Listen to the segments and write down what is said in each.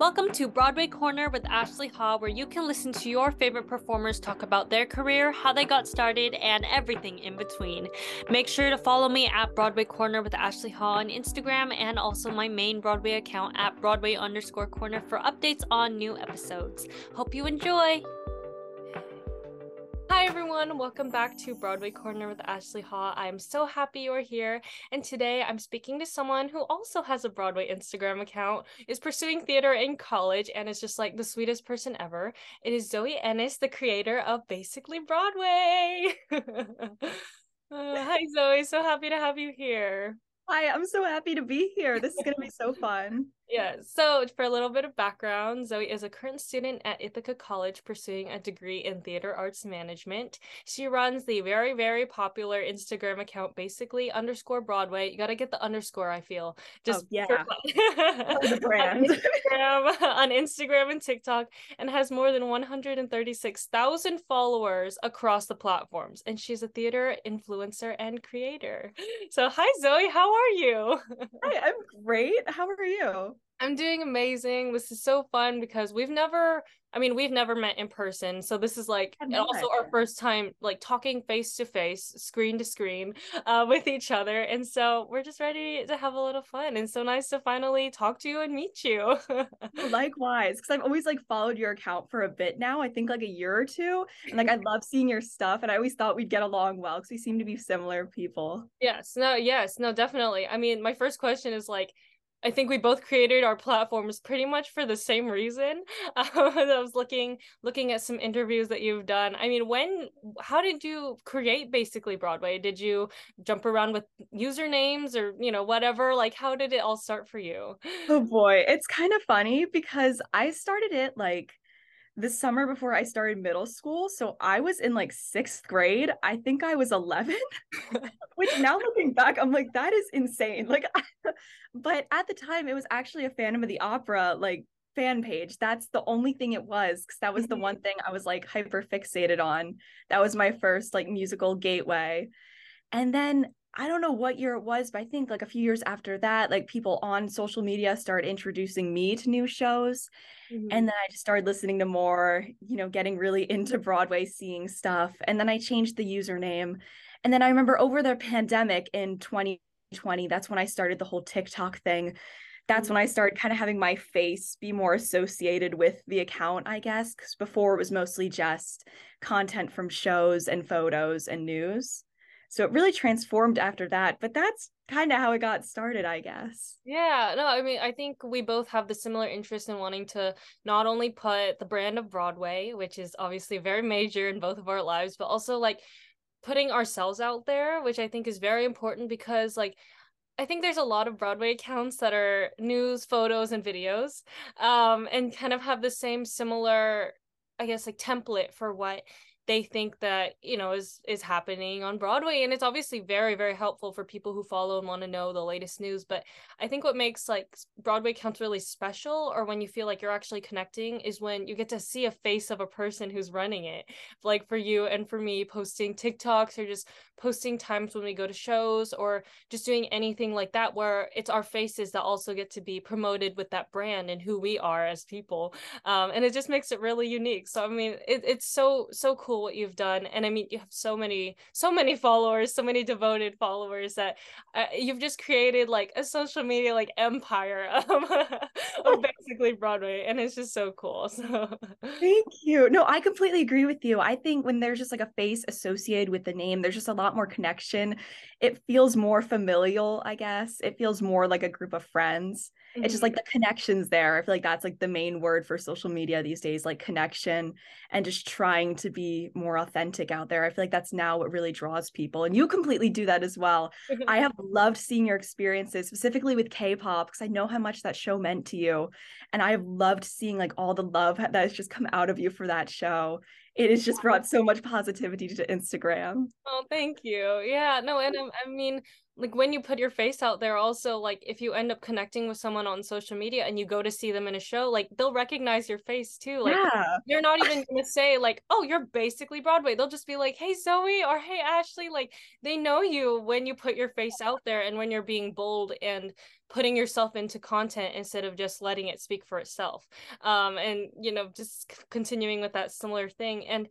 Welcome to Broadway Corner with Ashley Ha, where you can listen to your favorite performers talk about their career, how they got started, and everything in between. Make sure to follow me at Broadway Corner with Ashley Ha on Instagram and also my main Broadway account at Broadway underscore corner for updates on new episodes. Hope you enjoy! Hi everyone, welcome back to Broadway Corner with Ashley Ha. I'm so happy you're here. And today I'm speaking to someone who also has a Broadway Instagram account, is pursuing theater in college, and is just like the sweetest person ever. It is Zoe Ennis, the creator of Basically Broadway. uh, hi Zoe, so happy to have you here. Hi, I'm so happy to be here. This is going to be so fun. Yeah, so for a little bit of background, Zoe is a current student at Ithaca College pursuing a degree in theater arts management. She runs the very, very popular Instagram account, basically underscore Broadway. You got to get the underscore, I feel. Oh, Just oh, yeah. the brand. on, Instagram, on Instagram and TikTok, and has more than 136,000 followers across the platforms. And she's a theater influencer and creator. So, hi, Zoe. How are you? Hi, I'm great. How are you? I'm doing amazing. This is so fun because we've never, I mean, we've never met in person. So this is like also our first time like talking face to face, screen to screen uh, with each other. And so we're just ready to have a little fun. And so nice to finally talk to you and meet you. Likewise, because I've always like followed your account for a bit now. I think like a year or two. And like I love seeing your stuff. And I always thought we'd get along well because we seem to be similar people. Yes. No, yes. No, definitely. I mean, my first question is like, I think we both created our platforms pretty much for the same reason. Um, I was looking looking at some interviews that you've done. I mean, when how did you create basically Broadway? Did you jump around with usernames or you know whatever? Like, how did it all start for you? Oh boy, it's kind of funny because I started it like the summer before I started middle school. So I was in like sixth grade. I think I was 11, which now looking back, I'm like, that is insane. Like, but at the time, it was actually a Phantom of the Opera, like, fan page. That's the only thing it was because that was the one mm-hmm. thing I was like hyper fixated on. That was my first like musical gateway. And then I don't know what year it was, but I think like a few years after that, like people on social media started introducing me to new shows. Mm-hmm. And then I just started listening to more, you know, getting really into Broadway, seeing stuff. And then I changed the username. And then I remember over the pandemic in 2020, that's when I started the whole TikTok thing. That's mm-hmm. when I started kind of having my face be more associated with the account, I guess, because before it was mostly just content from shows and photos and news. So it really transformed after that. But that's kind of how it got started, I guess. Yeah, no, I mean, I think we both have the similar interest in wanting to not only put the brand of Broadway, which is obviously very major in both of our lives, but also like putting ourselves out there, which I think is very important because like I think there's a lot of Broadway accounts that are news, photos, and videos, um, and kind of have the same similar, I guess, like template for what they think that you know is is happening on broadway and it's obviously very very helpful for people who follow and want to know the latest news but i think what makes like broadway counts really special or when you feel like you're actually connecting is when you get to see a face of a person who's running it. Like for you and for me posting tiktoks or just posting times when we go to shows or just doing anything like that where it's our faces that also get to be promoted with that brand and who we are as people um, and it just makes it really unique. So i mean it, it's so so cool what you've done and i mean you have so many so many followers so many devoted followers that uh, you've just created like a social media like empire of, of basically broadway and it's just so cool so thank you no i completely agree with you i think when there's just like a face associated with the name there's just a lot more connection. It feels more familial, I guess. It feels more like a group of friends. Mm-hmm. It's just like mm-hmm. the connections there. I feel like that's like the main word for social media these days, like connection and just trying to be more authentic out there. I feel like that's now what really draws people. And you completely do that as well. Mm-hmm. I have loved seeing your experiences, specifically with K-pop, because I know how much that show meant to you. And I have loved seeing like all the love that has just come out of you for that show it has just brought so much positivity to Instagram. Oh, thank you. Yeah, no, and mm. I mean, like when you put your face out there, also, like if you end up connecting with someone on social media and you go to see them in a show, like they'll recognize your face too. Like yeah. you're not even gonna say, like, oh, you're basically Broadway. They'll just be like, hey, Zoe, or hey, Ashley. Like they know you when you put your face out there and when you're being bold and putting yourself into content instead of just letting it speak for itself um and you know just continuing with that similar thing and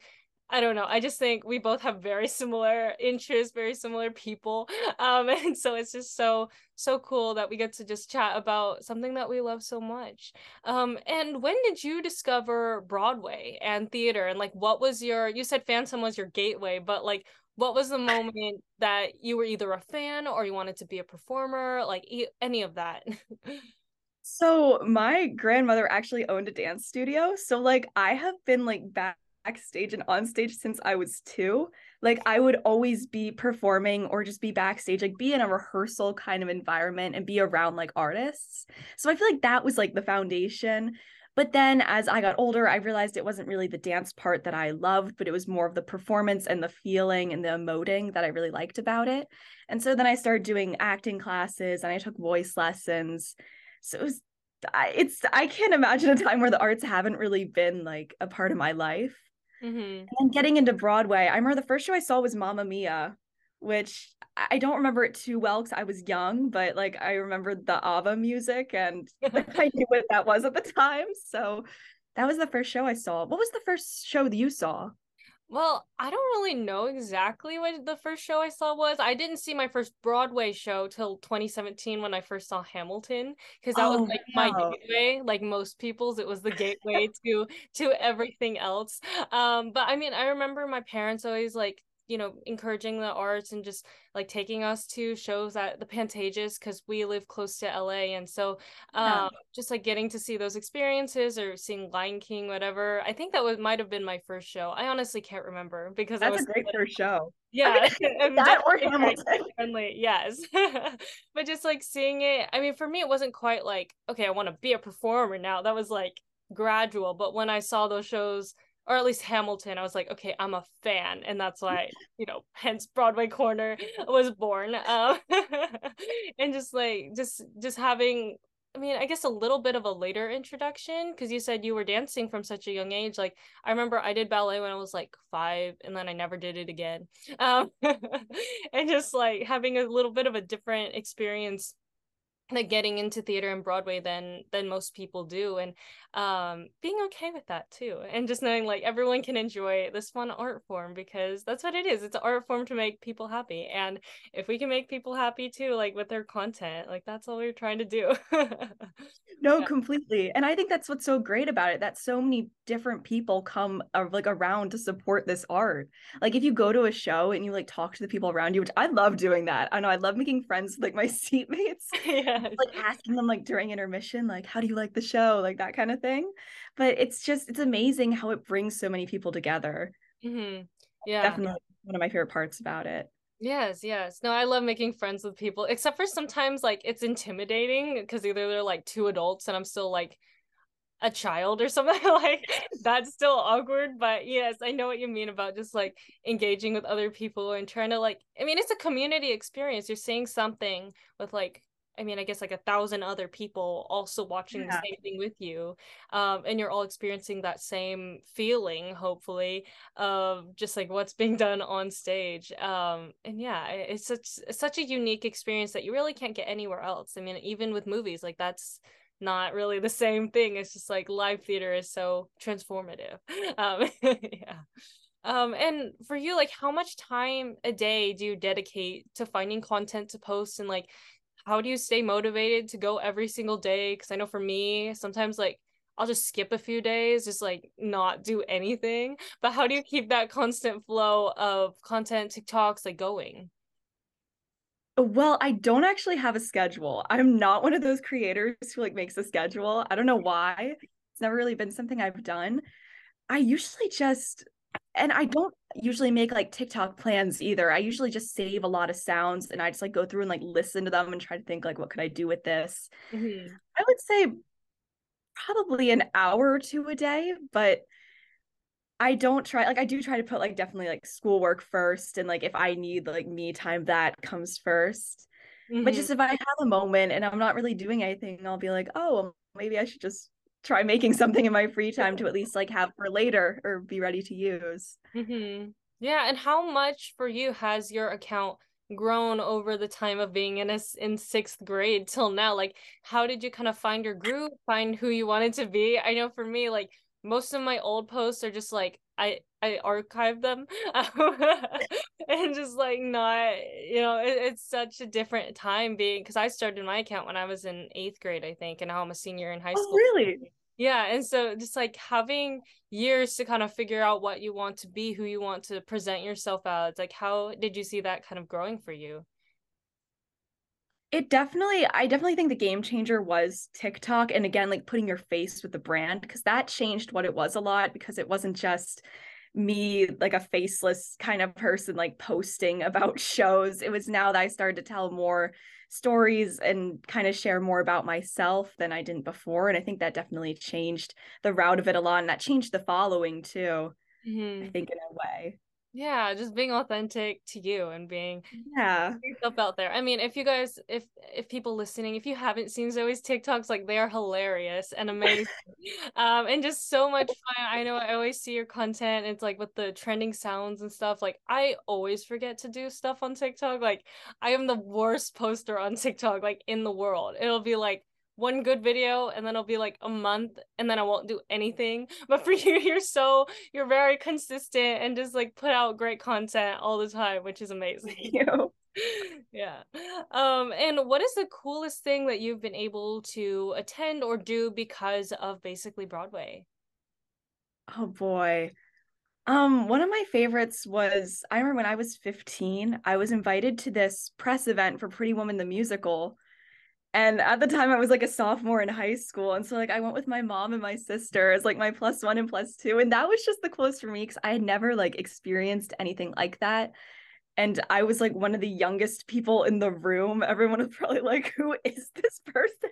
I don't know. I just think we both have very similar interests, very similar people. Um, and so it's just so, so cool that we get to just chat about something that we love so much. Um, and when did you discover Broadway and theater? And like, what was your, you said Phantom was your gateway, but like, what was the moment that you were either a fan or you wanted to be a performer? Like, any of that? So my grandmother actually owned a dance studio. So like I have been like back backstage and on stage since I was two. Like I would always be performing or just be backstage, like be in a rehearsal kind of environment and be around like artists. So I feel like that was like the foundation. But then as I got older, I realized it wasn't really the dance part that I loved, but it was more of the performance and the feeling and the emoting that I really liked about it. And so then I started doing acting classes and I took voice lessons. So it was it's I can't imagine a time where the arts haven't really been like a part of my life. Mm-hmm. And getting into Broadway, I remember the first show I saw was Mamma Mia, which I don't remember it too well because I was young, but like I remembered the ABBA music and I knew what that was at the time. So that was the first show I saw. What was the first show that you saw? Well, I don't really know exactly what the first show I saw was. I didn't see my first Broadway show till 2017 when I first saw Hamilton because that oh, was like my gateway, like most people's. It was the gateway to to everything else. Um, but I mean, I remember my parents always like you know encouraging the arts and just like taking us to shows at the Pantages because we live close to LA and so um yeah. just like getting to see those experiences or seeing Lion King whatever I think that was might have been my first show. I honestly can't remember because that's was, a great first show. Yeah that or Hamilton. friendly yes. But just like seeing it I mean for me it wasn't quite like okay I want to be a performer now. That was like gradual but when I saw those shows or at least Hamilton, I was like, okay, I'm a fan, and that's why you know, hence Broadway Corner was born. Um, and just like just just having, I mean, I guess a little bit of a later introduction because you said you were dancing from such a young age. Like I remember I did ballet when I was like five, and then I never did it again. Um, and just like having a little bit of a different experience like getting into theater and broadway than than most people do and um being okay with that too and just knowing like everyone can enjoy this fun art form because that's what it is it's an art form to make people happy and if we can make people happy too like with their content like that's all we're trying to do no yeah. completely and i think that's what's so great about it that so many different people come uh, like around to support this art like if you go to a show and you like talk to the people around you which i love doing that i know i love making friends with like my seatmates yeah like asking them like during intermission like how do you like the show? like that kind of thing. But it's just it's amazing how it brings so many people together. Mm-hmm. yeah. Definitely one of my favorite parts about it. Yes, yes. No, I love making friends with people, except for sometimes like it's intimidating because either they're like two adults and I'm still like a child or something like that's still awkward but yes i know what you mean about just like engaging with other people and trying to like i mean it's a community experience. You're seeing something with like I mean, I guess like a thousand other people also watching yeah. the same thing with you. Um, and you're all experiencing that same feeling, hopefully, of just like what's being done on stage. Um, and yeah, it's such such a unique experience that you really can't get anywhere else. I mean, even with movies, like that's not really the same thing. It's just like live theater is so transformative. Um, yeah. Um, and for you, like how much time a day do you dedicate to finding content to post and like how do you stay motivated to go every single day? Because I know for me, sometimes like I'll just skip a few days, just like not do anything. But how do you keep that constant flow of content, TikToks like going? Well, I don't actually have a schedule. I'm not one of those creators who like makes a schedule. I don't know why. It's never really been something I've done. I usually just and I don't usually make like TikTok plans either. I usually just save a lot of sounds and I just like go through and like listen to them and try to think like what could I do with this. Mm-hmm. I would say probably an hour or two a day, but I don't try like I do try to put like definitely like schoolwork first and like if I need like me time that comes 1st mm-hmm. But just if I have a moment and I'm not really doing anything, I'll be like, oh, maybe I should just try making something in my free time to at least like have for later or be ready to use. Mm-hmm. Yeah, and how much for you has your account grown over the time of being in a, in sixth grade till now like how did you kind of find your group find who you wanted to be i know for me like most of my old posts are just like i i archive them and just like not you know it, it's such a different time being because i started my account when i was in eighth grade i think and now i'm a senior in high oh, school. really? Yeah and so just like having years to kind of figure out what you want to be who you want to present yourself as like how did you see that kind of growing for you it definitely i definitely think the game changer was tiktok and again like putting your face with the brand because that changed what it was a lot because it wasn't just me like a faceless kind of person like posting about shows it was now that i started to tell more stories and kind of share more about myself than I didn't before. And I think that definitely changed the route of it a lot. And that changed the following too, mm-hmm. I think, in a way yeah just being authentic to you and being yeah. yourself out there. I mean if you guys if if people listening if you haven't seen zoe's tiktoks like they are hilarious and amazing. Um and just so much fun. I know i always see your content it's like with the trending sounds and stuff like i always forget to do stuff on tiktok like i am the worst poster on tiktok like in the world. It'll be like one good video and then it'll be like a month and then I won't do anything. But for you, you're so you're very consistent and just like put out great content all the time, which is amazing. You. Yeah. Um, and what is the coolest thing that you've been able to attend or do because of basically Broadway? Oh boy. Um, one of my favorites was I remember when I was 15, I was invited to this press event for Pretty Woman the musical and at the time I was like a sophomore in high school. And so like I went with my mom and my sister as like my plus one and plus two. And that was just the close for me because I had never like experienced anything like that. And I was like one of the youngest people in the room. Everyone was probably like, who is this person?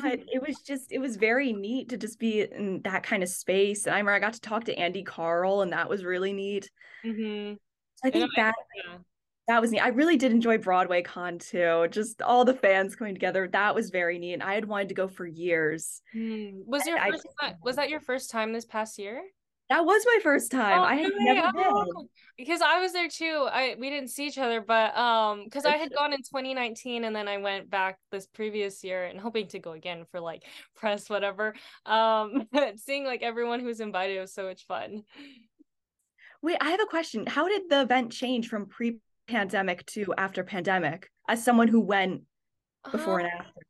but it was just, it was very neat to just be in that kind of space. And I remember I got to talk to Andy Karl, and that was really neat. Mm-hmm. I think that yeah that was neat. I really did enjoy Broadway Con too. Just all the fans coming together. That was very neat. And I had wanted to go for years. Mm. Was your first time, was that your first time this past year? That was my first time. Oh, I had really? never oh, been. Because I was there too. I we didn't see each other, but um because I had gone in 2019 and then I went back this previous year and hoping to go again for like press, whatever. Um seeing like everyone who was invited was so much fun. Wait, I have a question. How did the event change from pre pandemic to after pandemic as someone who went before uh, and after?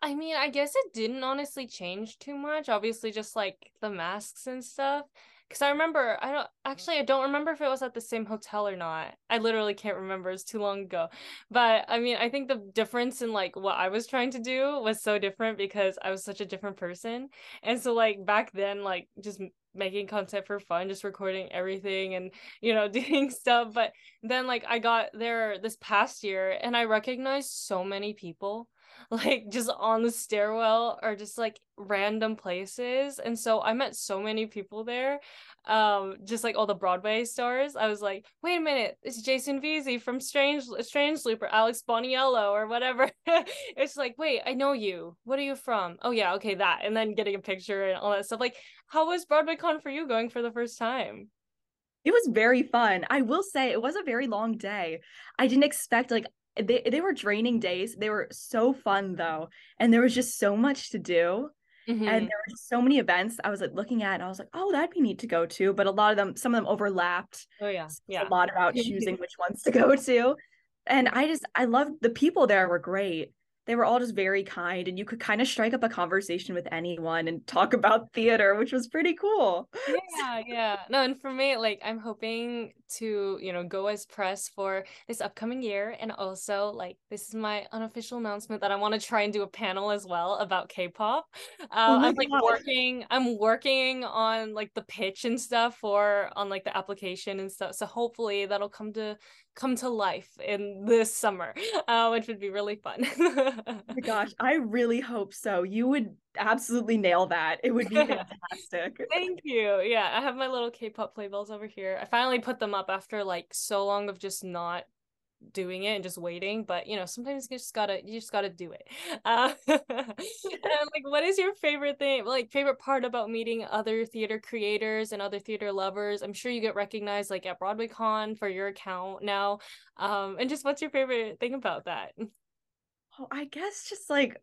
I mean, I guess it didn't honestly change too much. Obviously, just like the masks and stuff. Because I remember, I don't actually, I don't remember if it was at the same hotel or not. I literally can't remember. It's too long ago. But I mean, I think the difference in like what I was trying to do was so different because I was such a different person. And so, like, back then, like, just making content for fun, just recording everything and, you know, doing stuff. But then, like, I got there this past year and I recognized so many people like just on the stairwell or just like random places and so i met so many people there um just like all the broadway stars. I was like wait a minute it's jason Veasey from strange strange or alex boniello or whatever. It's like wait i know you. What are you from? Oh yeah okay that and then getting a picture and all that stuff. Like how was broadway con for you going for the first time? It was very fun. I will say it was a very long day. I didn't expect like they they were draining days. They were so fun though, and there was just so much to do. Mm-hmm. And there were so many events I was like looking at, and I was like, "Oh, that'd be neat to go to." But a lot of them, some of them overlapped. Oh yeah, yeah. A lot about choosing which ones to go to, and I just I loved the people there were great they were all just very kind and you could kind of strike up a conversation with anyone and talk about theater which was pretty cool yeah yeah no and for me like i'm hoping to you know go as press for this upcoming year and also like this is my unofficial announcement that i want to try and do a panel as well about k-pop uh, oh i'm like God. working i'm working on like the pitch and stuff for on like the application and stuff so hopefully that'll come to come to life in this summer, uh, which would be really fun. oh my gosh, I really hope so. You would absolutely nail that. It would be fantastic. Thank you. Yeah, I have my little K-pop playbills over here. I finally put them up after like so long of just not doing it and just waiting but you know sometimes you just gotta you just gotta do it. Uh, and like what is your favorite thing like favorite part about meeting other theater creators and other theater lovers? I'm sure you get recognized like at broadway con for your account now um and just what's your favorite thing about that? Oh i guess just like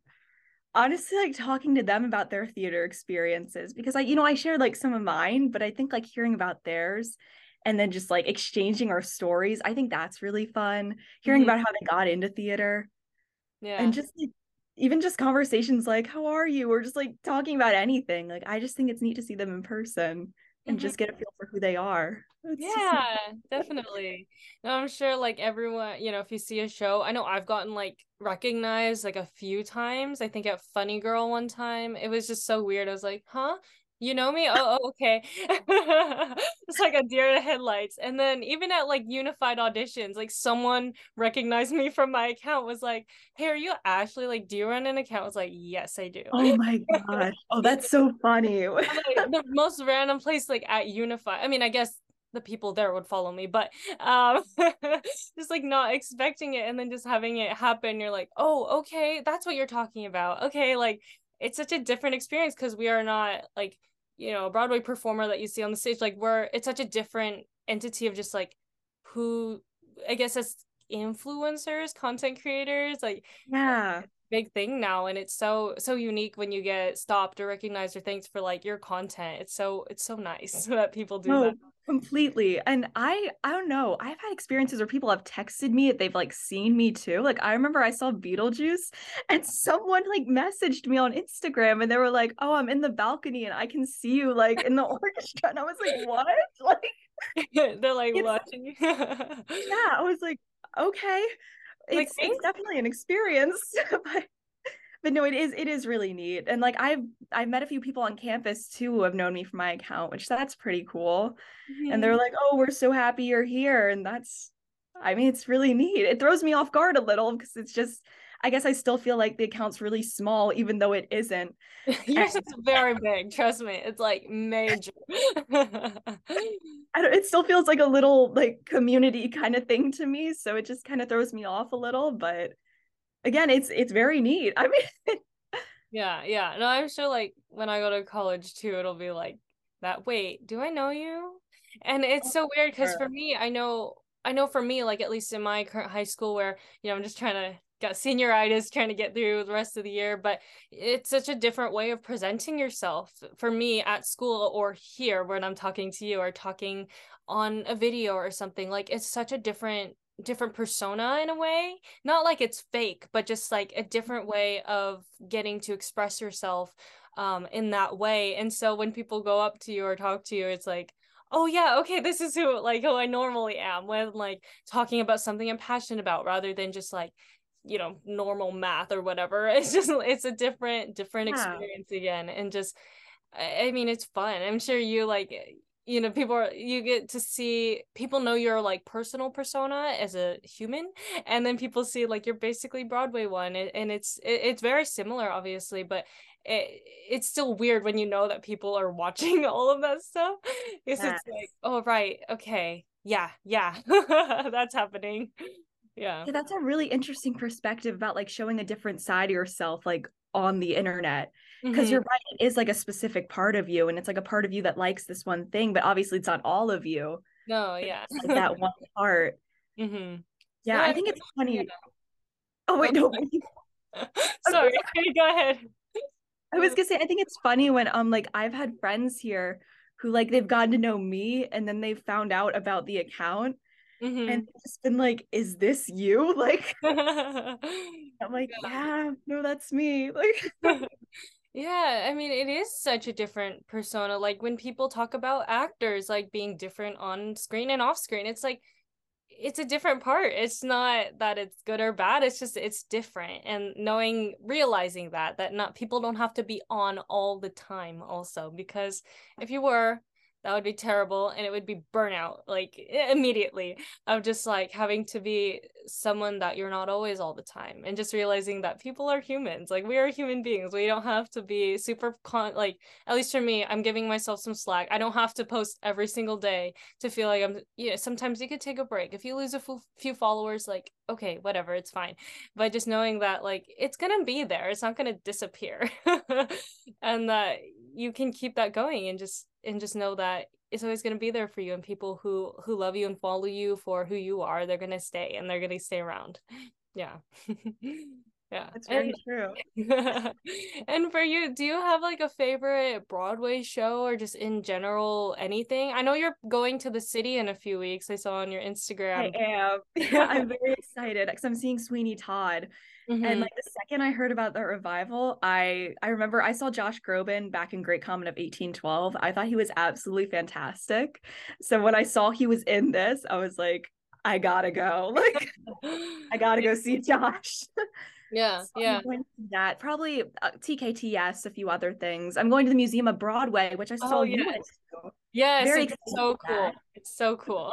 honestly like talking to them about their theater experiences because I you know I shared like some of mine but I think like hearing about theirs and then just like exchanging our stories I think that's really fun hearing mm-hmm. about how they got into theater yeah. and just like even just conversations like how are you? or just like talking about anything like I just think it's neat to see them in person and mm-hmm. just get a feel for who they are. It's yeah just... definitely. No i'm sure like everyone you know if you see a show i know i've gotten like recognized like a few times i think at funny girl one time it was just so weird i was like huh you know me? Oh, oh okay. It's like a deer in the headlights. And then even at like unified auditions like someone recognized me from my account was like hey are you ashley? Like do you run an account? I was like yes i do. Oh my gosh. Oh that's so funny. Like, the most random place like at unified i mean i guess the people there would follow me but um just like not expecting it and then just having it happen you're like oh okay that's what you're talking about. Okay like it's such a different experience because we are not like you know a broadway performer that you see on the stage like we're it's such a different entity of just like who i guess as influencers content creators like yeah big thing now and it's so so unique when you get stopped or recognized or thanks for like your content. It's so it's so nice that people do that. Oh, completely and i i don't know i've had experiences where people have texted me that they've like seen me too like i remember i saw beetlejuice and someone like messaged me on instagram and they were like oh i'm in the balcony and i can see you like in the orchestra and i was like what? Like they're like watching you. yeah i was like okay it's, like, it's definitely an experience but but no, it is it is really neat. And like I've I've met a few people on campus too who have known me from my account, which that's pretty cool. Mm-hmm. And they're like, "Oh, we're so happy you're here." And that's I mean, it's really neat. It throws me off guard a little because it's just I guess I still feel like the account's really small, even though it isn't. Yours is very big. Trust me, it's like major. it still feels like a little like community kind of thing to me, so it just kind of throws me off a little. But again, it's it's very neat. I mean, yeah, yeah. No, I'm sure like when I go to college too, it'll be like that. Wait, do I know you? And it's so weird because for me, I know I know for me, like at least in my current high school, where you know I'm just trying to got senioritis trying to get through the rest of the year but it's such a different way of presenting yourself for me at school or here when i'm talking to you or talking on a video or something. Like it's such a different different persona in a way. Not like it's fake but just like a different way of getting to express yourself um in that way. And so when people go up to you or talk to you it's like oh yeah okay this is who like who i normally am when like talking about something i'm passionate about rather than just like you know normal math or whatever it's just it's a different different yeah. experience again and just i mean it's fun i'm sure you like you know people are you get to see people know your like personal persona as a human and then people see like you're basically broadway one and it's it's very similar obviously but it, it's still weird when you know that people are watching all of that stuff because yes. it's like oh right okay yeah yeah that's happening yeah. yeah that's a really interesting perspective about like showing a different side of yourself like on the internet because mm-hmm. you're right it is like a specific part of you and it's like a part of you that likes this one thing but obviously it's not all of you no yeah like that one part mm-hmm. yeah, i think it's funny yeah. oh wait no sorry okay, go ahead i was gonna say i think it's funny when um like i've had friends here who like they've gotten to know me and then they've found out about the account Mm-hmm. and just been like is this you like i'm like yeah no that's me like Yeah, I mean, it is such a different persona. Like when people talk about actors like being different on screen and off screen, it's like it's a different part. It's not that it's good or bad. It's just it's different. And knowing realizing that that not people don't have to be on all the time also because if you were that would be terrible and it would be burnout like immediately of just like having to be someone that you're not always all the time and just realizing that people are humans like we are human beings we don't have to be super con like at least for me i'm giving myself some slack i don't have to post every single day to feel like i'm you know sometimes you could take a break if you lose a few followers like okay whatever it's fine but just knowing that like it's gonna be there it's not gonna disappear and that you can keep that going and just and just know that it's always going to be there for you and people who who love you and follow you for who you are they're going to stay and they're going to stay around. Yeah. Yeah that's very and, true. and for you do you have like a favorite broadway show or just in general anything? I know you're going to the city in a few weeks i saw on your instagram. I am. Yeah, i'm very excited because i'm seeing sweeney todd Mm-hmm. And like the second I heard about the revival, I I remember I saw Josh Groban back in Great Comet of 1812. I thought he was absolutely fantastic. So when I saw he was in this, I was like, I gotta go. Like I gotta go see Josh. Yeah, so yeah. that probably uh, TKTS, a few other things. I'm going to the Museum of Broadway, which I saw oh, yes. you went to. Yes, Very it's so cool. It's so cool.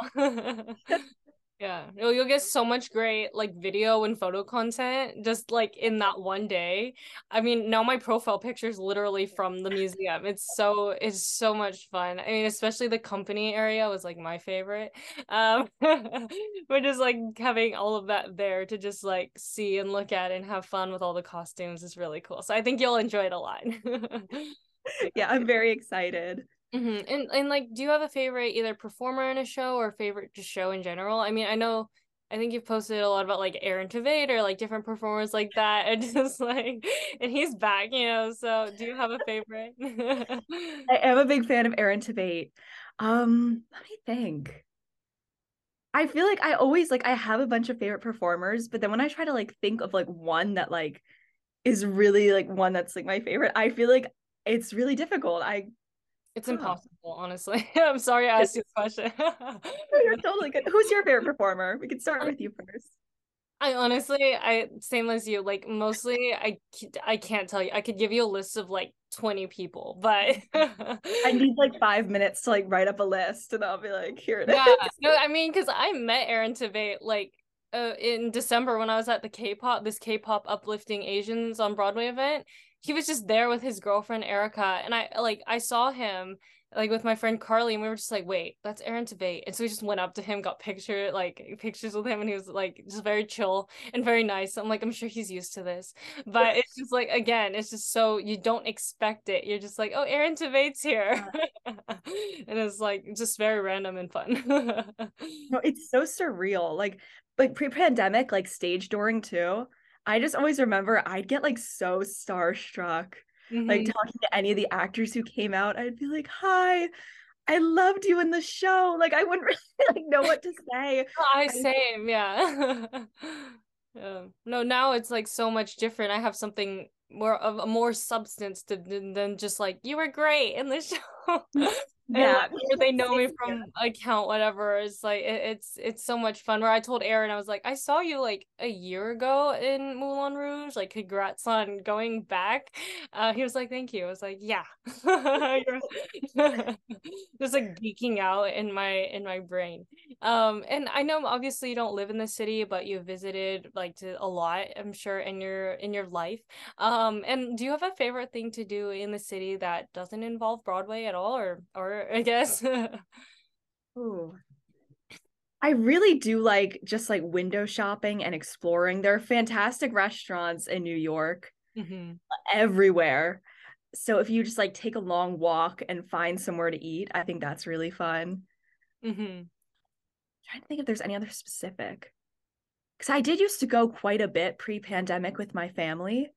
Yeah, you'll, you'll get so much great like video and photo content just like in that one day. I mean, now my profile picture is literally from the museum. It's so it's so much fun. I mean, especially the company area was like my favorite. Um, we're just like having all of that there to just like see and look at and have fun with all the costumes is really cool. So I think you'll enjoy it a lot. yeah, I'm very excited. Mm-hmm. And and like, do you have a favorite either performer in a show or favorite just show in general? I mean, I know I think you've posted a lot about like Aaron Tveit or like different performers like that, and just like, and he's back, you know. So, do you have a favorite? I am a big fan of Aaron Tveit. Um, let me think. I feel like I always like I have a bunch of favorite performers, but then when I try to like think of like one that like is really like one that's like my favorite, I feel like it's really difficult. I it's impossible, honestly. I'm sorry I asked you the question. you're totally good. Who's your favorite performer? We can start with you first. I honestly, I same as you. Like mostly, I I can't tell you. I could give you a list of like 20 people, but I need like five minutes to like write up a list, and I'll be like, here it yeah. is. No, I mean, because I met Aaron Tveit like uh, in December when I was at the K-pop, this K-pop uplifting Asians on Broadway event, he was just there with his girlfriend Erica, and I like I saw him like with my friend Carly, and we were just like, wait, that's Aaron Tveit. And so we just went up to him, got picture like pictures with him, and he was like just very chill and very nice. I'm like, I'm sure he's used to this. But it's just like again, it's just so you don't expect it. You're just like, oh, Aaron Tveit's here. and it's like just very random and fun. no, it's so surreal. Like like pre-pandemic, like stage dooring too. I just always remember I'd get like so starstruck. Mm-hmm. Like talking to any of the actors who came out, I'd be like, "Hi, I loved you in the show." Like I wouldn't really like know what to say. I same, yeah. yeah. No, now it's like so much different. I have something more of a more substance to than just like you were great in the show. Yeah they know me from account whatever it's like it, it's it's so much fun. Where i told aaron i was like i saw you like a year ago in moulin rouge like congrats on going back. Uh he was like thank you. I was like yeah. Just like geeking out in my in my brain. Um and i know obviously you don't live in the city but you visited like to a lot i'm sure in your in your life. Um and do you have a favorite thing to do in the city that doesn't involve broadway at all or or I guess. Ooh. I really do like just like window shopping and exploring. There are fantastic restaurants in New York mm-hmm. everywhere. So if you just like take a long walk and find somewhere to eat, I think that's really fun. Mm-hmm. trying to think if there's any other specific. Because I did used to go quite a bit pre pandemic with my family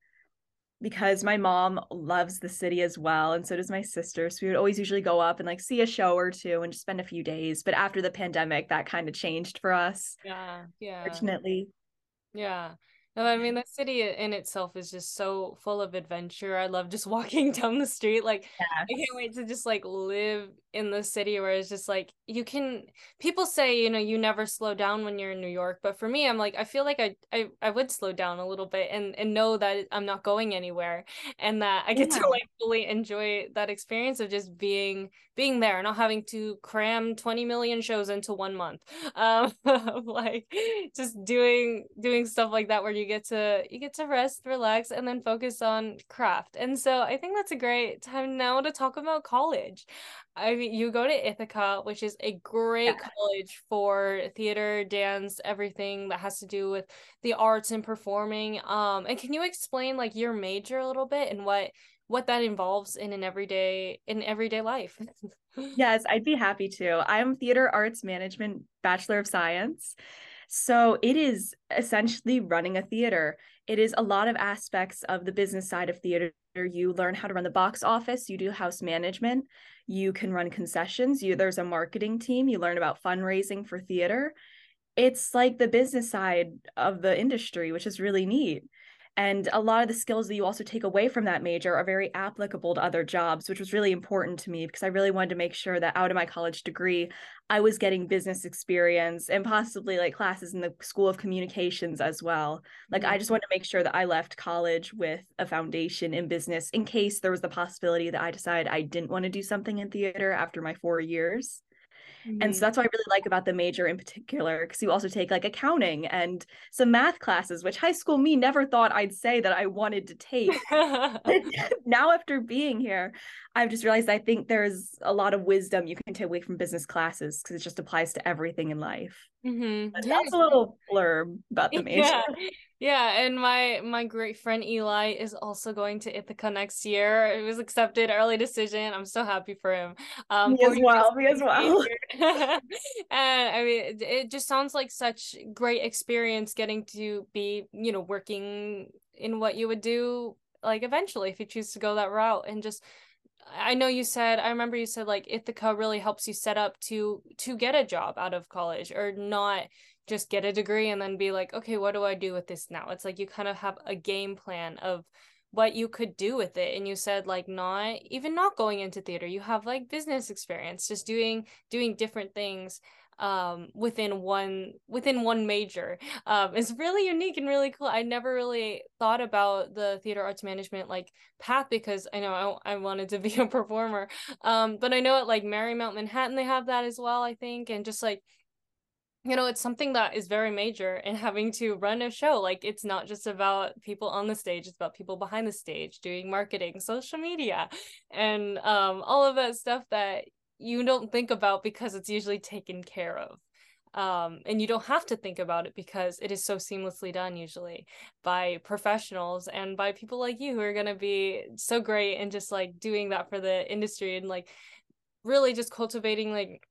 because my mom loves the city as well and so does my sister so we would always usually go up and like see a show or two and just spend a few days but after the pandemic that kind of changed for us yeah yeah. fortunately. Yeah I mean the city in itself is just so full of adventure. I love just walking down the street. Like yes. I can't wait to just like live in the city where it's just like you can people say, you know, you never slow down when you're in New York, but for me I'm like I feel like I I, I would slow down a little bit and and know that I'm not going anywhere and that I get yeah. to like fully enjoy that experience of just being being there, not having to cram 20 million shows into one month. Um like just doing doing stuff like that where you get to you get to rest, relax, and then focus on craft. And so I think that's a great time now to talk about college. I mean, you go to Ithaca, which is a great yeah. college for theater, dance, everything that has to do with the arts and performing. Um, and can you explain like your major a little bit and what what that involves in an everyday in everyday life? yes, I'd be happy to. I'm theater arts management, bachelor of science. So it is essentially running a theater. It is a lot of aspects of the business side of theater. You learn how to run the box office, you do house management, you can run concessions, you there's a marketing team, you learn about fundraising for theater. It's like the business side of the industry, which is really neat. And a lot of the skills that you also take away from that major are very applicable to other jobs, which was really important to me because I really wanted to make sure that out of my college degree, I was getting business experience and possibly like classes in the School of Communications as well. Like, mm-hmm. I just wanted to make sure that I left college with a foundation in business in case there was the possibility that I decided I didn't want to do something in theater after my four years. Mm-hmm. And so mm-hmm. that's what I really like about the major in particular, because you also take like accounting and some math classes, which high school me never thought I'd say that I wanted to take. now, after being here, I've just realized I think there's a lot of wisdom you can take away from business classes because it just applies to everything in life. Mm-hmm. That's a little blurb about the major. Yeah. Yeah, and my my great friend Eli is also going to Ithaca next year. It was accepted early decision. I'm so happy for him. Um, me as well. Me as well. and I mean, it, it just sounds like such great experience getting to be, you know, working in what you would do like eventually if you choose to go that route and just I know you said I remember you said like Ithaca really helps you set up to to get a job out of college or not just get a degree and then be like okay what do I do with this now? It's like you kind of have a game plan of what you could do with it and you said like not even not going into theater you have like business experience just doing doing different things um within one within one major. Um is really unique and really cool. I never really thought about the theater arts management like path because i know i, I wanted to be a performer. Um but i know at like marymount manhattan they have that as well i think and just like you know it's something that is very major and having to run a show like it's not just about people on the stage it's about people behind the stage doing marketing social media and um all of that stuff that you don't think about because it's usually taken care of um, and you don't have to think about it because it is so seamlessly done usually by professionals and by people like you who are going to be so great and just like doing that for the industry and like really just cultivating like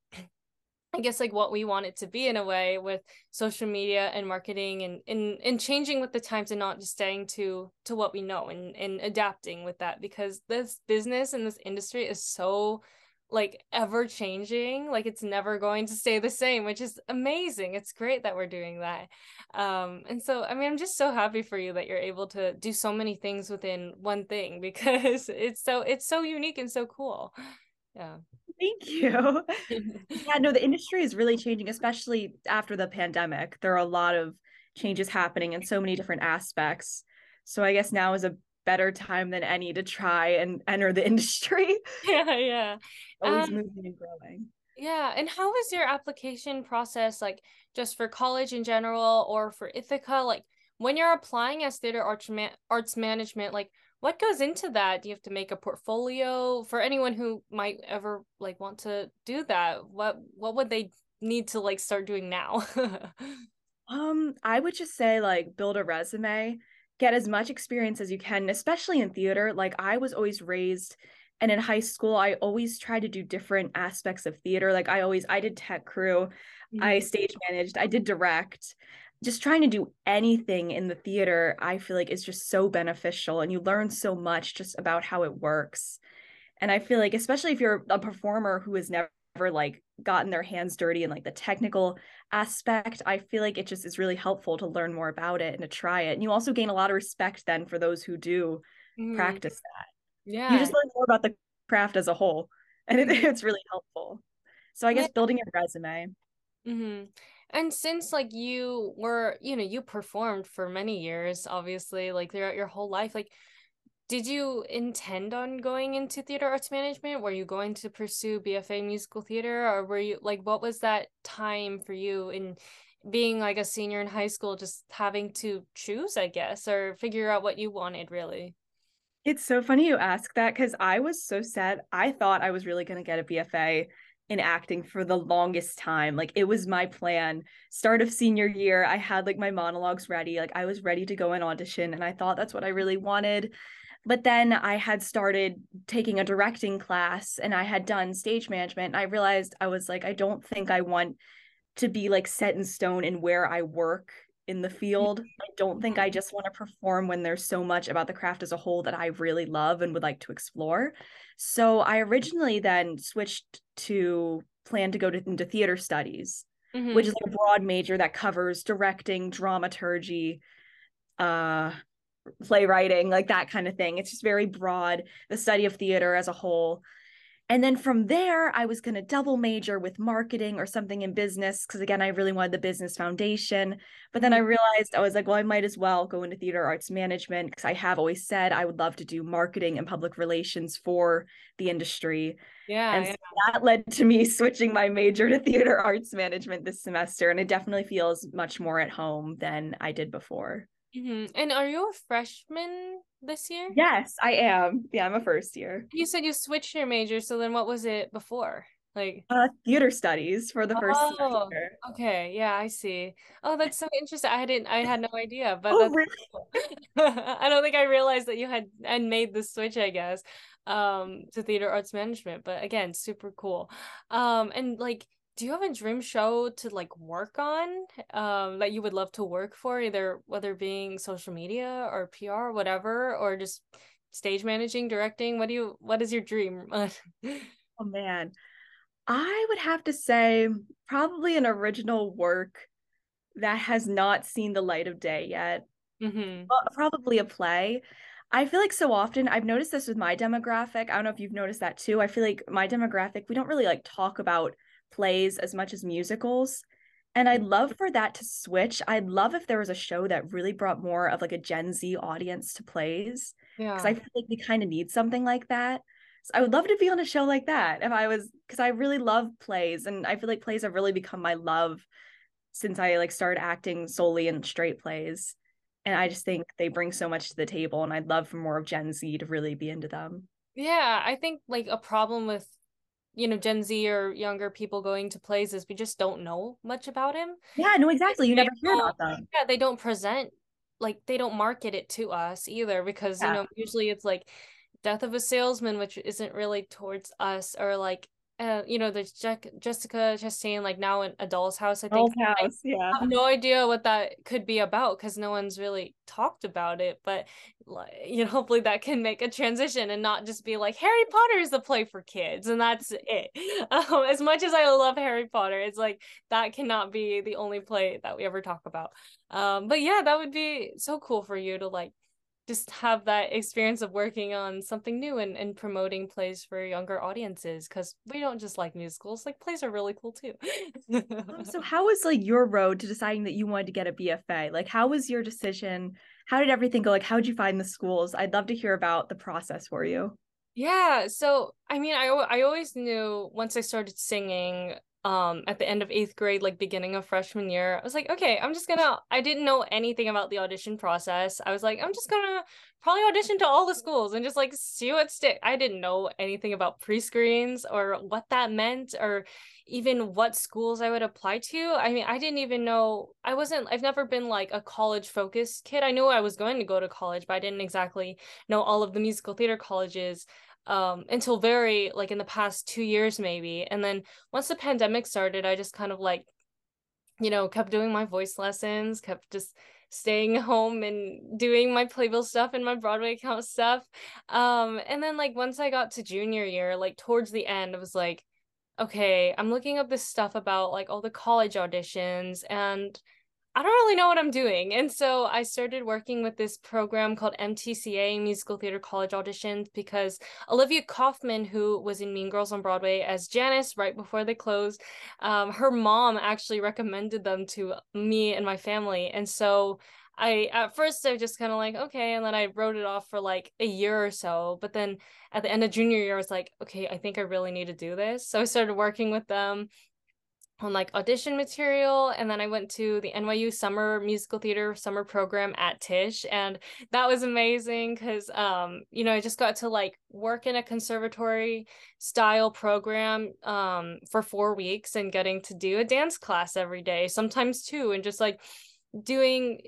I guess like what we want it to be in a way with social media and marketing and and, and changing with the times and not just staying to to what we know and and adapting with that because this business and this industry is so like ever changing. Like it's never going to stay the same which is amazing. It's great that we're doing that. Um and so i mean i'm just so happy for you that you're able to do so many things within one thing because it's so it's so unique and so cool. Yeah thank you yeah no the industry is really changing especially after the pandemic there are a lot of changes happening in so many different aspects so i guess now is a better time than any to try and enter the industry. Yeah, yeah. Always um, moving and growing. Yeah. And how was your application process like just for college in general or for Ithaca? Like when you're applying as theater arts, ma- arts management, like what goes into that? Do you have to make a portfolio for anyone who might ever like want to do that? What what would they need to like start doing now? um, I would just say like build a resume get as much experience as you can, especially in theater. Like I was always raised and in high school I always tried to do different aspects of theater. Like I always I did tech crew, mm-hmm. I stage managed, I did direct. Just trying to do anything in the theater, I feel like is just so beneficial and you learn so much just about how it works. And I feel like especially if you're a performer who has never like gotten their hands dirty in like the technical aspect, I feel like it just is really helpful to learn more about it and to try it. And you also gain a lot of respect then for those who do mm-hmm. practice that. Yeah. You just learn more about the craft as a whole. And it, it's really helpful. So I guess yeah. building a resume. Mm-hmm. And since like you were, you know, you performed for many years, obviously, like throughout your whole life, like did you intend on going into theater arts management? Were you going to pursue BFA musical theater or were you like what was that time for you in being like a senior in high school just having to choose, I guess, or figure out what you wanted really? It's so funny you ask that cuz I was so sad. I thought I was really going to get a BFA in acting for the longest time. Like it was my plan. Start of senior year, I had like my monologues ready. Like I was ready to go and audition and I thought that's what I really wanted. But then I had started taking a directing class and I had done stage management. And I realized I was like, I don't think I want to be like set in stone in where I work in the field. I don't think I just want to perform when there's so much about the craft as a whole that I really love and would like to explore. So I originally then switched to plan to go to, into theater studies, mm-hmm. which is a broad major that covers directing, dramaturgy, uh playwriting, like that kind of thing. It's just very broad, the study of theater as a whole. And then from there, I was going to double major with marketing or something in business because, again, I really wanted the business foundation. But then I mm-hmm. realized I was like, well, I might as well go into theater arts management because I have always said I would love to do marketing and public relations for the industry. Yeah. And yeah. So that led to me switching my major to theater arts management this semester. And it definitely feels much more at home than I did before. Mm-hmm. And are you a freshman this year? Yes, I am. Yeah, I'm a first year. You said you switched your major, so then what was it before? Like uh theater studies for the first oh, semester. Okay, yeah, I see. Oh, that's so interesting. I didn't I had no idea, but oh, really? cool. I don't think I realized that you had and made the switch, I guess, um, to theater arts management. But again, super cool. Um, and like do you have a dream show to like work on um that you would love to work for either whether being social media or pr or whatever or just stage managing directing what do you what is your dream oh man i would have to say probably an original work that has not seen the light of day yet mm-hmm. well, probably a play I feel like so often I've noticed this with my demographic. I don't know if you've noticed that too. I feel like my demographic, we don't really like talk about plays as much as musicals. And I'd love for that to switch. I'd love if there was a show that really brought more of like a Gen Z audience to plays. Yeah. Because I feel like we kind of need something like that. So I would love to be on a show like that if I was because I really love plays and I feel like plays have really become my love since I like started acting solely in straight plays. And I just think they bring so much to the table and I'd love for more of Gen Z to really be into them. Yeah, I think like a problem with you know gen z or younger people going to plays is we just don't know much about him. Yeah no exactly. You they never hear about them. yeah they don't present like they don't market it to us either because yeah. you know usually it's like death of a salesman which isn't really towards us or like uh, you know, there's Je- Jessica Chastain, like now in A Doll's House. I think House, I yeah. have no idea what that could be about because no one's really talked about it. But like, you know, hopefully that can make a transition and not just be like Harry Potter is the play for kids and that's it. Um, as much as I love Harry Potter, it's like that cannot be the only play that we ever talk about. Um, but yeah, that would be so cool for you to like just have that experience of working on something new and, and promoting plays for younger audiences because we don't just like musicals like plays are really cool too. Um, so how was like your road to deciding that you wanted to get a bfa like how was your decision? How did everything go? Like how did you find the schools? I'd love to hear about the process for you. Yeah so i mean i, I always knew once i started singing um at the end of eighth grade like beginning of freshman year i was like okay i'm just gonna i didn't know anything about the audition process. I was like i'm just gonna probably audition to all the schools and just like see what stick i didn't know anything about pre-screens or what that meant or even what schools i would apply to. I mean i didn't even know i wasn't i've never been like a college focused kid. I knew i was going to go to college but i didn't exactly know all of the musical theater colleges um, until very like in the past two years maybe. And then once the pandemic started i just kind of like you know kept doing my voice lessons kept just staying home and doing my playbill stuff and my broadway account stuff. Um and then like once i got to junior year like towards the end i was like okay, I'm looking up this stuff about like all the college auditions and I don't really know what I'm doing. And so I started working with this program called MTCA, Musical Theater College Auditions, because Olivia Kaufman, who was in Mean Girls on Broadway as Janice right before they closed, um, her mom actually recommended them to me and my family. And so I at first I just kind of like okay, and then I wrote it off for like a year or so. But then at the end of junior year, I was like, okay, I think I really need to do this. So I started working with them on like audition material and then I went to the NYU summer musical theater summer program at Tisch and that was amazing cuz um you know I just got to like work in a conservatory style program um for 4 weeks and getting to do a dance class every day sometimes two and just like doing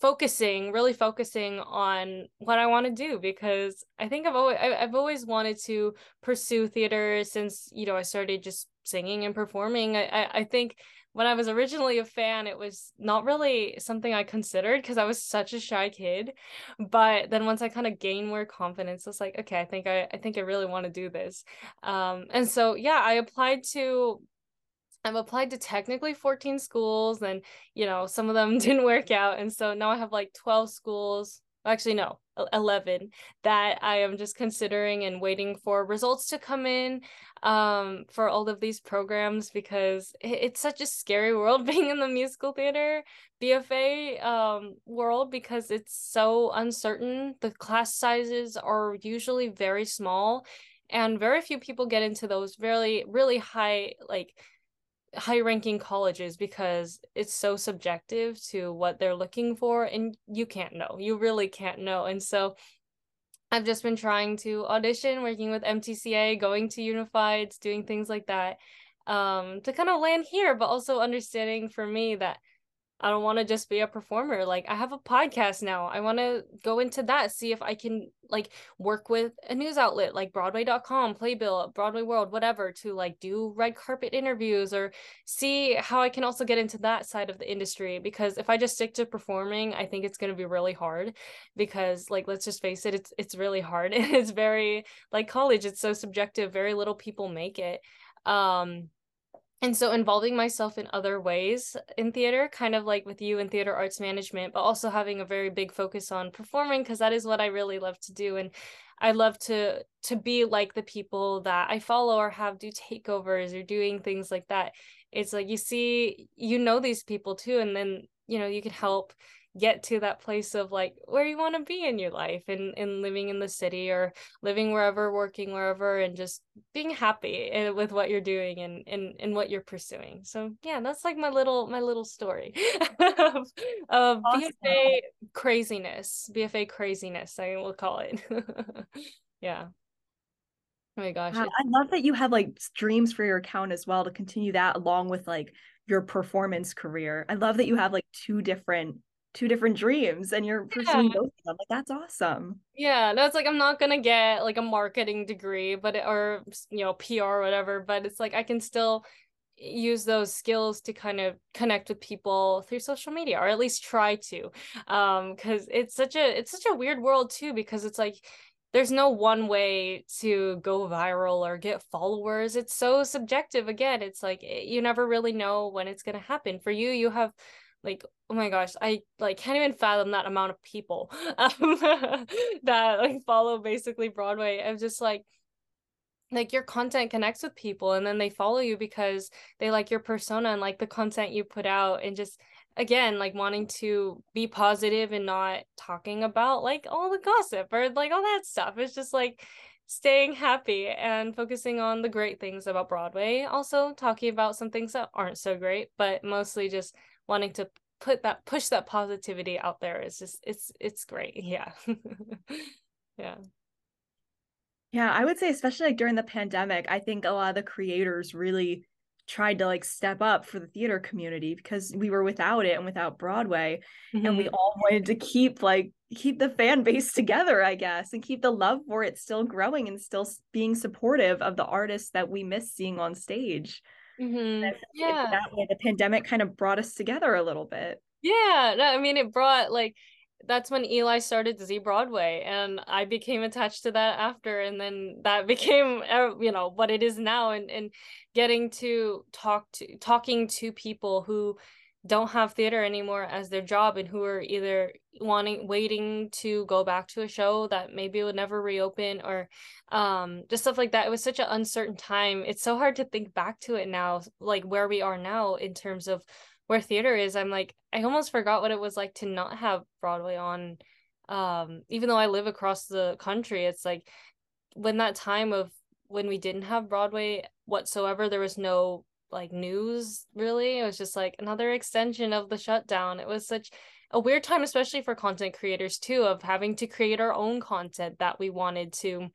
focusing really focusing on what i want to do because i think i've always i've always wanted to pursue theater since you know i started just singing and performing. I i think when i was originally a fan it was not really something i considered because i was such a shy kid. But then once i kind of gained more confidence i was like okay i think i i think i really want to do this. Um and so yeah i applied to I've applied to technically 14 schools and you know some of them didn't work out. And so now I have like 12 schools. Actually no 11 that I am just considering and waiting for results to come in um for all of these programs because it's such a scary world being in the musical theater BFA um world because it's so uncertain. The class sizes are usually very small and very few people get into those really really high like high ranking colleges because it's so subjective to what they're looking for and you can't know you really can't know. And so i've just been trying to audition working with mtca going to unified doing things like that um to kind of land here but also understanding for me that I don't want to just be a performer. Like I have a podcast now. I want to go into that, see if I can like work with a news outlet like broadway.com, Playbill, Broadway World, whatever to like do red carpet interviews or see how I can also get into that side of the industry because if I just stick to performing, I think it's going to be really hard because like let's just face it, it's it's really hard. it's very like college, it's so subjective, very little people make it. Um and so involving myself in other ways in theater kind of like with you in theater arts management but also having a very big focus on performing because that is what i really love to do and i love to to be like the people that i follow or have do takeovers or doing things like that. It's like you see you know these people too and then you know you can help get to that place of like where you want to be in your life and and living in the city or living wherever working wherever and just being happy eh, with what you're doing and and, and what you're pursuing. So yeah that's like my little my little story of, of awesome. bfa craziness bfa craziness i will call it. Yeah. Oh my gosh wow, i love that you have like streams for your account as well to continue that along with like your performance career. I love that you have like two different two different dreams and you're pursuing yeah. both of them. Like that's awesome. Yeah, no, it's like I'm not gonna get like a marketing degree, but it, or you know PR or whatever, but it's like I can still use those skills to kind of connect with people through social media or at least try to um because it's such a it's such a weird world too because it's like there's no one way to go viral or get followers it's so subjective again it's like you never really know when it's going to happen for you you have like oh my gosh i like can't even fathom that amount of people um, that like follow basically broadway. I'm just like like your content connects with people and then they follow you because they like your persona and like the content you put out and just again like wanting to be positive and not talking about like all the gossip or like all that stuff. It's just like staying happy and focusing on the great things about broadway. Also talking about some things that aren't so great but mostly just wanting to put that push that positivity out there is just it's it's great yeah yeah yeah i would say especially like during the pandemic i think a lot of the creators really tried to like step up for the theater community because we were without it and without broadway mm-hmm. and we mm-hmm. all wanted to keep like keep the fan base together i guess and keep the love for it still growing and still being supportive of the artists that we miss seeing on stage Mm-hmm. Yeah. That way, the pandemic kind of brought us together a little bit. Yeah. No, I mean, it brought like, that's when Eli started Z Broadway, and I became attached to that after, and then that became uh, you know what it is now, and and getting to talk to talking to people who don't have theater anymore as their job and who are either wanting waiting to go back to a show that maybe would never reopen or um just stuff like that. It was such an uncertain time. It's so hard to think back to it now like where we are now in terms of where theater is. I'm like i almost forgot what it was like to not have broadway on um even though i live across the country. It's like when that time of when we didn't have broadway whatsoever there was no like news really. It was just like another extension of the shutdown. It was such a weird time especially for content creators too of having to create our own content that we wanted to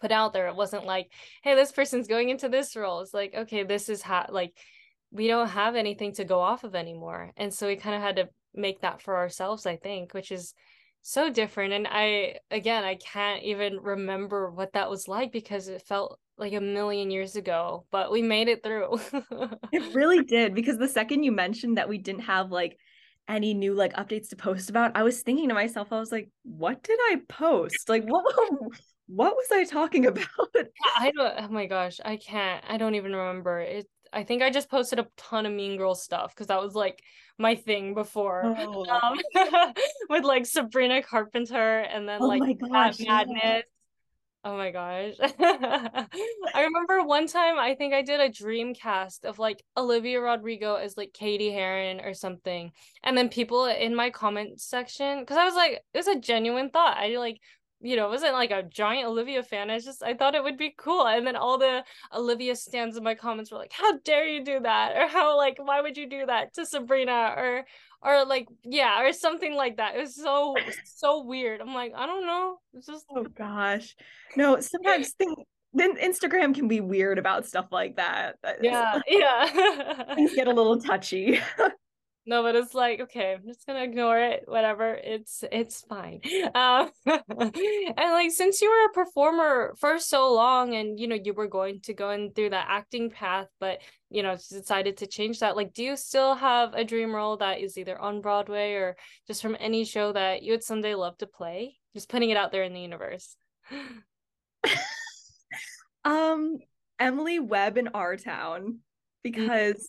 put out there. It wasn't like hey this person's going into this role. It's like okay this is how like we don't have anything to go off of anymore. And so we kind of had to make that for ourselves i think which is so different and i again i can't even remember what that was like because it felt like a million years ago, but we made it through. it really did because the second you mentioned that we didn't have like any new like updates to post about, I was thinking to myself, I was like, what did I post? Like what what was I talking about? I don't oh my gosh, I can't. I don't even remember. It I think I just posted a ton of Mean Girl stuff because that was like my thing before. Oh. Um, with like Sabrina Carpenter and then oh like gosh, Madness. Yeah. Oh my gosh. I remember one time I think I did a dream cast of like Olivia Rodrigo as like Cady Heron or something. And then people in my comment section, because I was like, it was a genuine thought. I like, you know, wasn't like a giant Olivia fan. I just I thought it would be cool. And then all the Olivia stands in my comments were like, How dare you do that? Or how like why would you do that to Sabrina? Or or like yeah or something like that it was so so weird i'm like i don't know it's just oh gosh no sometimes things then instagram can be weird about stuff like that yeah yeah things get a little touchy no but it's like okay i'm just gonna ignore it whatever it's it's fine. Um and like since you were a performer for so long and you know you were going to go in through that acting path but you know decided to change that like do you still have a dream role that is either on broadway or just from any show that you would someday love to play? Just putting it out there in the universe. Um emily webb in our town mm-hmm. because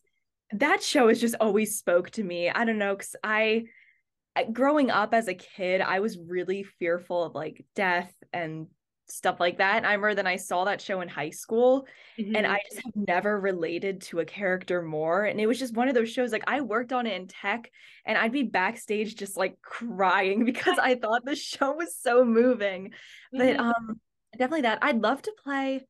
that show has just always spoke to me. I don't know cuz I growing up as a kid, I was really fearful of like death and stuff like that. And I remember then I saw that show in high school mm-hmm. and I just have never related to a character more. And it was just one of those shows like I worked on it in tech and I'd be backstage just like crying because I thought the show was so moving. Mm-hmm. But um definitely that. I'd love to play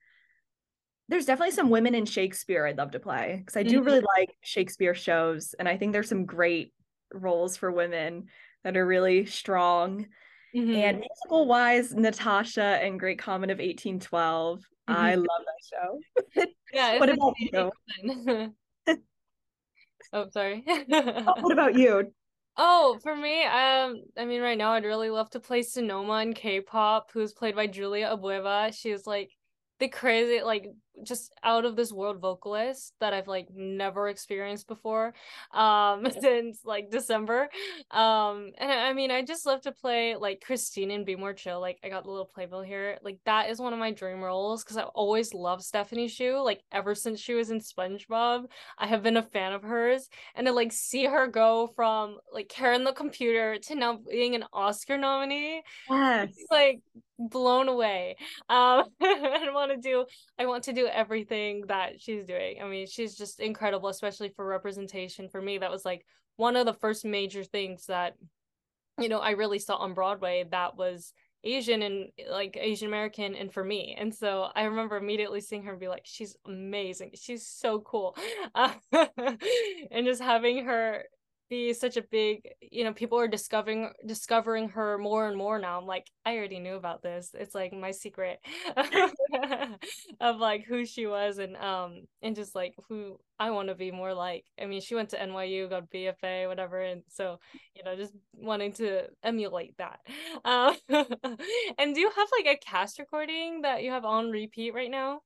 there's definitely some women in Shakespeare I'd love to play because I do mm-hmm. really like Shakespeare shows, and I think there's some great roles for women that are really strong. Mm-hmm. And musical wise, Natasha and Great Comet of 1812. Mm-hmm. I love that show. Yeah. what about you? oh, sorry. oh, what about you? Oh, for me, um, I mean, right now I'd really love to play Sonoma in K-pop, who's played by Julia Abueva. She's like the crazy like just out of this world vocalist that I've like never experienced before um since like December. Um and I, I mean I just love to play like Christine and Be More Chill like I got the little playbill here. Like that is one of my dream roles because I always loved Stephanie Hsu like ever since she was in SpongeBob I have been a fan of hers. And to like see her go from like Karen the computer to now being an Oscar nominee yes. like blown away. Um I want to do I want to do everything that she's doing. I mean, she's just incredible, especially for representation. For me, that was like one of the first major things that, you know, I really saw on Broadway that was Asian and like Asian American and for me. And so I remember immediately seeing her and be like, she's amazing. She's so cool. Uh, and just having her be such a big you know people are discovering discovering her more and more now. I'm like i already knew about this. It's like my secret of like who she was and um and just like who i want to be more like. I mean she went to nyu got bfa whatever and so you know just wanting to emulate that. Um and do you have like a cast recording that you have on repeat right now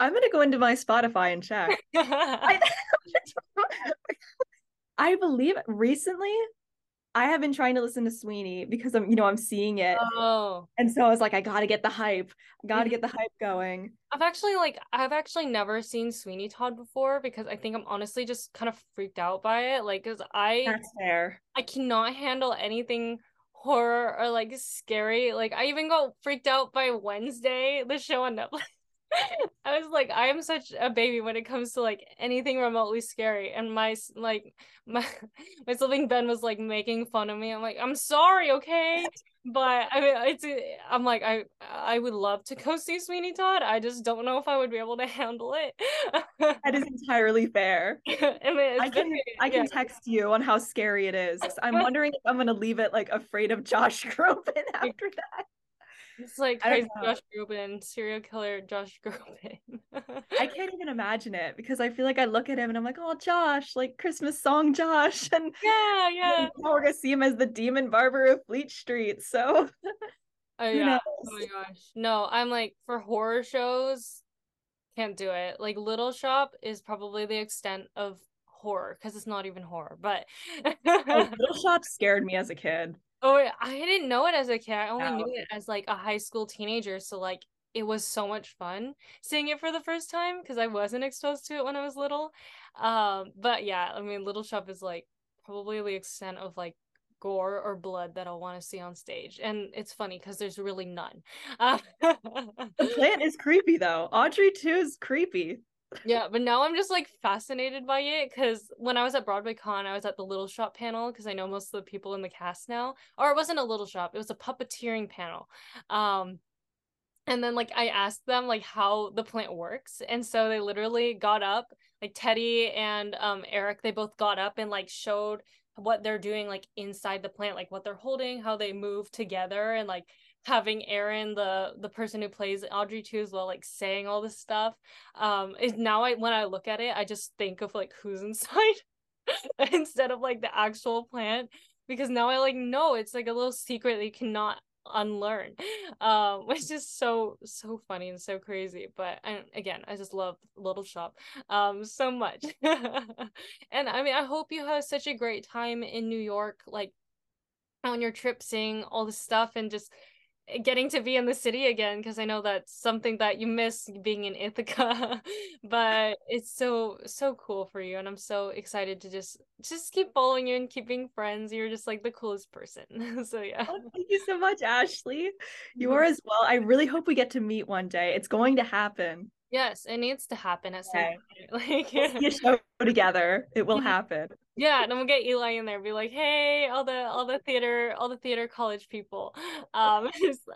I'm gonna go into my Spotify and check. I, I believe recently I have been trying to listen to Sweeney because I'm, you know, I'm seeing it. Oh. And so I was like, I gotta get the hype. I gotta get the hype going. I've actually like I've actually never seen Sweeney Todd before because I think I'm honestly just kind of freaked out by it. Like, cause I That's fair. I cannot handle anything horror or like scary. Like I even got freaked out by Wednesday, the show on Netflix. I was like, I am such a baby when it comes to like anything remotely scary. And my like my my sibling Ben was like making fun of me. I'm like, I'm sorry, okay? But I mean, it's eh, I'm like I I would love to go see Sweeney Todd. I just don't know if I would be able to handle it. That is entirely fair. I mean, I can I can yeah. text you on how scary it is. I'm wondering if I'm gonna leave it like afraid of Josh Groban after that. It's like crazy. Josh Groban, serial killer Josh Groban. I can't even imagine it because I feel like I look at him and I'm like, oh Josh, like Christmas song Josh. And yeah, yeah. we're gonna see him as the demon barber of Fleet Street. So Oh yeah. Oh my gosh. No, I'm like for horror shows, can't do it. Like Little Shop is probably the extent of horror because it's not even horror. But Oh, Little Shop scared me as a kid. Oh, I didn't know it as a kid. I only No. knew it as like a high school teenager. So like it was so much fun seeing it for the first time because I wasn't exposed to it when I was little. Um, but yeah, I mean, Little Shop is like probably the extent of like gore or blood that I'll want to see on stage. And it's funny because there's really none. Uh, The plant is creepy though. Audrey II is creepy. Yeah, but now I'm just like fascinated by it because when I was at Broadway Con, I was at the Little Shop panel because I know most of the people in the cast now. Or it wasn't a Little Shop, it was a puppeteering panel. Um, and then like I asked them like how the plant works, and so they literally got up, like Teddy and um Eric, they both got up and like showed what they're doing like inside the plant, like what they're holding, how they move together, and like having Aaron, the the person who plays Audrey II as well, like saying all this stuff. Um, is now I when I look at it, I just think of like who's inside instead of like the actual plant because now I like know it's like a little secret that you cannot unlearn um which is so so funny and so crazy but I, again i just love little shop um so much and i mean i hope you have such a great time in new york like on your trip seeing all this stuff and just getting to be in the city again because I know that's something that you miss being in Ithaca but it's so so cool for you and I'm so excited to just just keep following you and keep being friends you're just like the coolest person so yeah Oh, thank you so much, Ashley. You are mm-hmm. as well. I really hope we get to meet one day. It's going to happen. Yes it needs to happen at some Okay. point like We'll show together. It will happen. Yeah, and then we'll get Eli in there, be like, "Hey, all the all the theater, all the theater college people, um,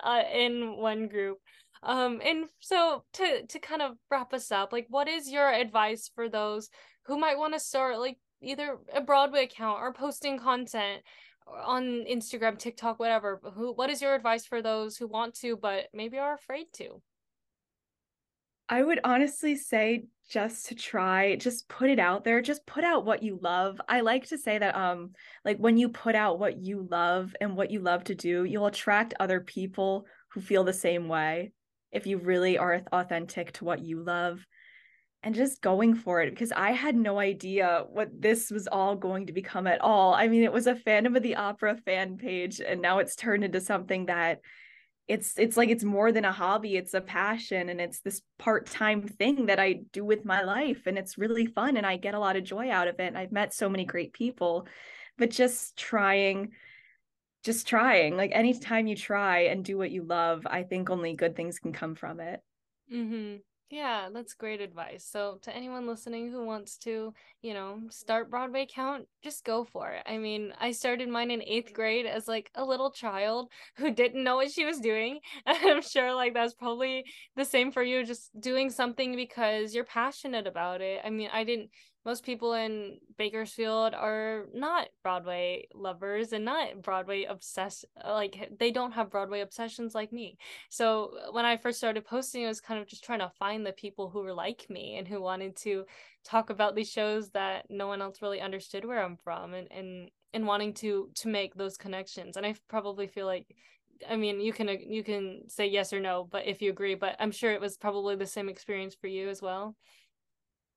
uh, in one group." Um, and so to to kind of wrap us up, like, what is your advice for those who might want to start like either a Broadway account or posting content on Instagram, TikTok, whatever? Who, what is your advice for those who want to but maybe are afraid to? I would honestly say just to try, just put it out there, just put out what you love. I like to say that um like when you put out what you love and what you love to do, you'll attract other people who feel the same way if you really are authentic to what you love and just going for it because I had no idea what this was all going to become at all. I mean, it was a Phantom of the Opera fan page and now it's turned into something that it's it's like it's more than a hobby it's a passion and it's this part-time thing that i do with my life and it's really fun and i get a lot of joy out of it and i've met so many great people but just trying just trying like anytime you try and do what you love i think only good things can come from it Mm-hmm. Yeah, that's great advice. So, to anyone listening who wants to, you know, start Broadway count, just go for it. I mean, I started mine in eighth grade as like a little child who didn't know what she was doing. And I'm sure like that's probably the same for you, just doing something because you're passionate about it. I mean, I didn't, most people in Bakersfield are not Broadway lovers and not Broadway obsessed. Like, they don't have Broadway obsessions like me. So when I first started posting, I was kind of just trying to find the people who were like me and who wanted to talk about these shows that no one else really understood where I'm from and and and wanting to to make those connections. And I probably feel like I mean, you can you can say yes or no, but if you agree, but I'm sure it was probably the same experience for you as well.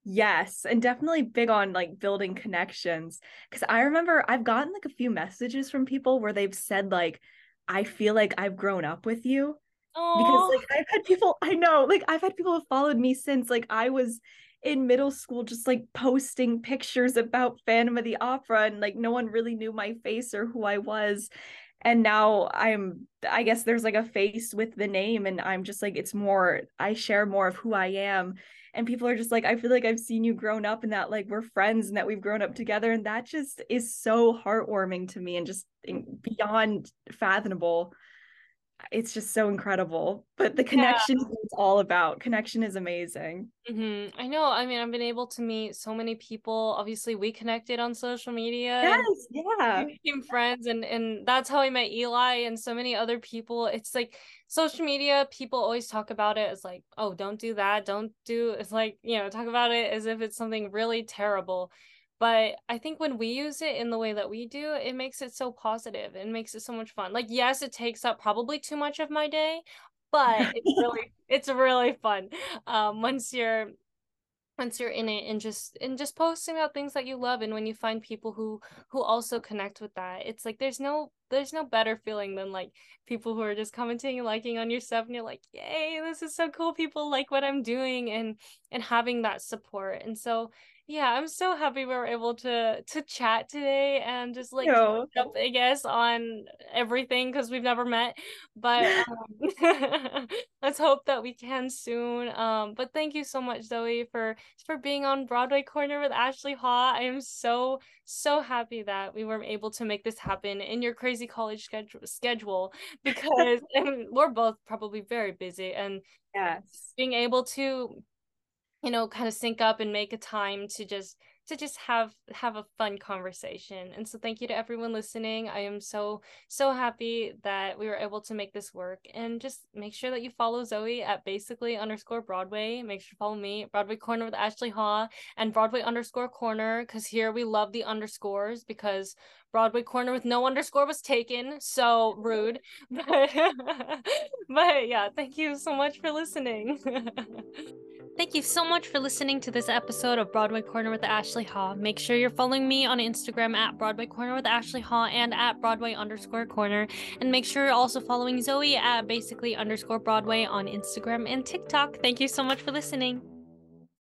Yes, and definitely big on like building connections. Cause I remember I've gotten like a few messages from people where they've said, like, I feel like I've grown up with you. Oh, Because like I've had people, I know, like I've had people have followed me since like I was in middle school, just like posting pictures about Phantom of the Opera, and like no one really knew my face or who I was. And now I'm, I guess there's like a face with the name, and I'm just like, it's more, I share more of who I am. And people are just like i feel like i've seen you grown up and that like we're friends and that we've grown up together. And that just is so heartwarming to me and just beyond fathomable it's just so incredible but the connection yeah. is all about connection is amazing mm-hmm. i know i mean i've been able to meet so many people obviously we connected on social media yes yeah became friends and and that's how i met eli and so many other people it's like social media people always talk about it as like oh don't do that don't do it's like you know talk about it as if it's something really terrible but i think when we use it in the way that we do it makes it so positive and makes it so much fun. Like yes it takes up probably too much of my day but it's really it's really fun. Um once you're once you're in it and just and just posting about things that you love and when you find people who who also connect with that it's like there's no there's no better feeling than like people who are just commenting and liking on your stuff and you're like yay this is so cool. People like what i'm doing and and having that support. And so yeah i'm so happy we were able to to chat today and just like up i guess on everything because we've never met but um, let's hope that we can soon um but thank you so much zoe for for being on broadway corner with Ashley Ha. I am so so happy that we were able to make this happen in your crazy college schedule schedule because we're both probably very busy and yes. being able to you know kind of sync up and make a time to just to just have have a fun conversation. And so thank you to everyone listening. I am so so happy that we were able to make this work. And just make sure that you follow zoe at basically underscore broadway. Make sure to follow me broadway corner with Ashley Ha and broadway underscore corner because here we love the underscores because broadway corner with no underscore was taken. So rude. But but yeah thank you so much for listening Thank you so much for listening to this episode of Broadway Corner with Ashley Ha. Make sure you're following me on Instagram at Broadway Corner with Ashley Ha and at Broadway underscore corner. And make sure you're also following Zoe at basically underscore Broadway on Instagram and TikTok. Thank you so much for listening.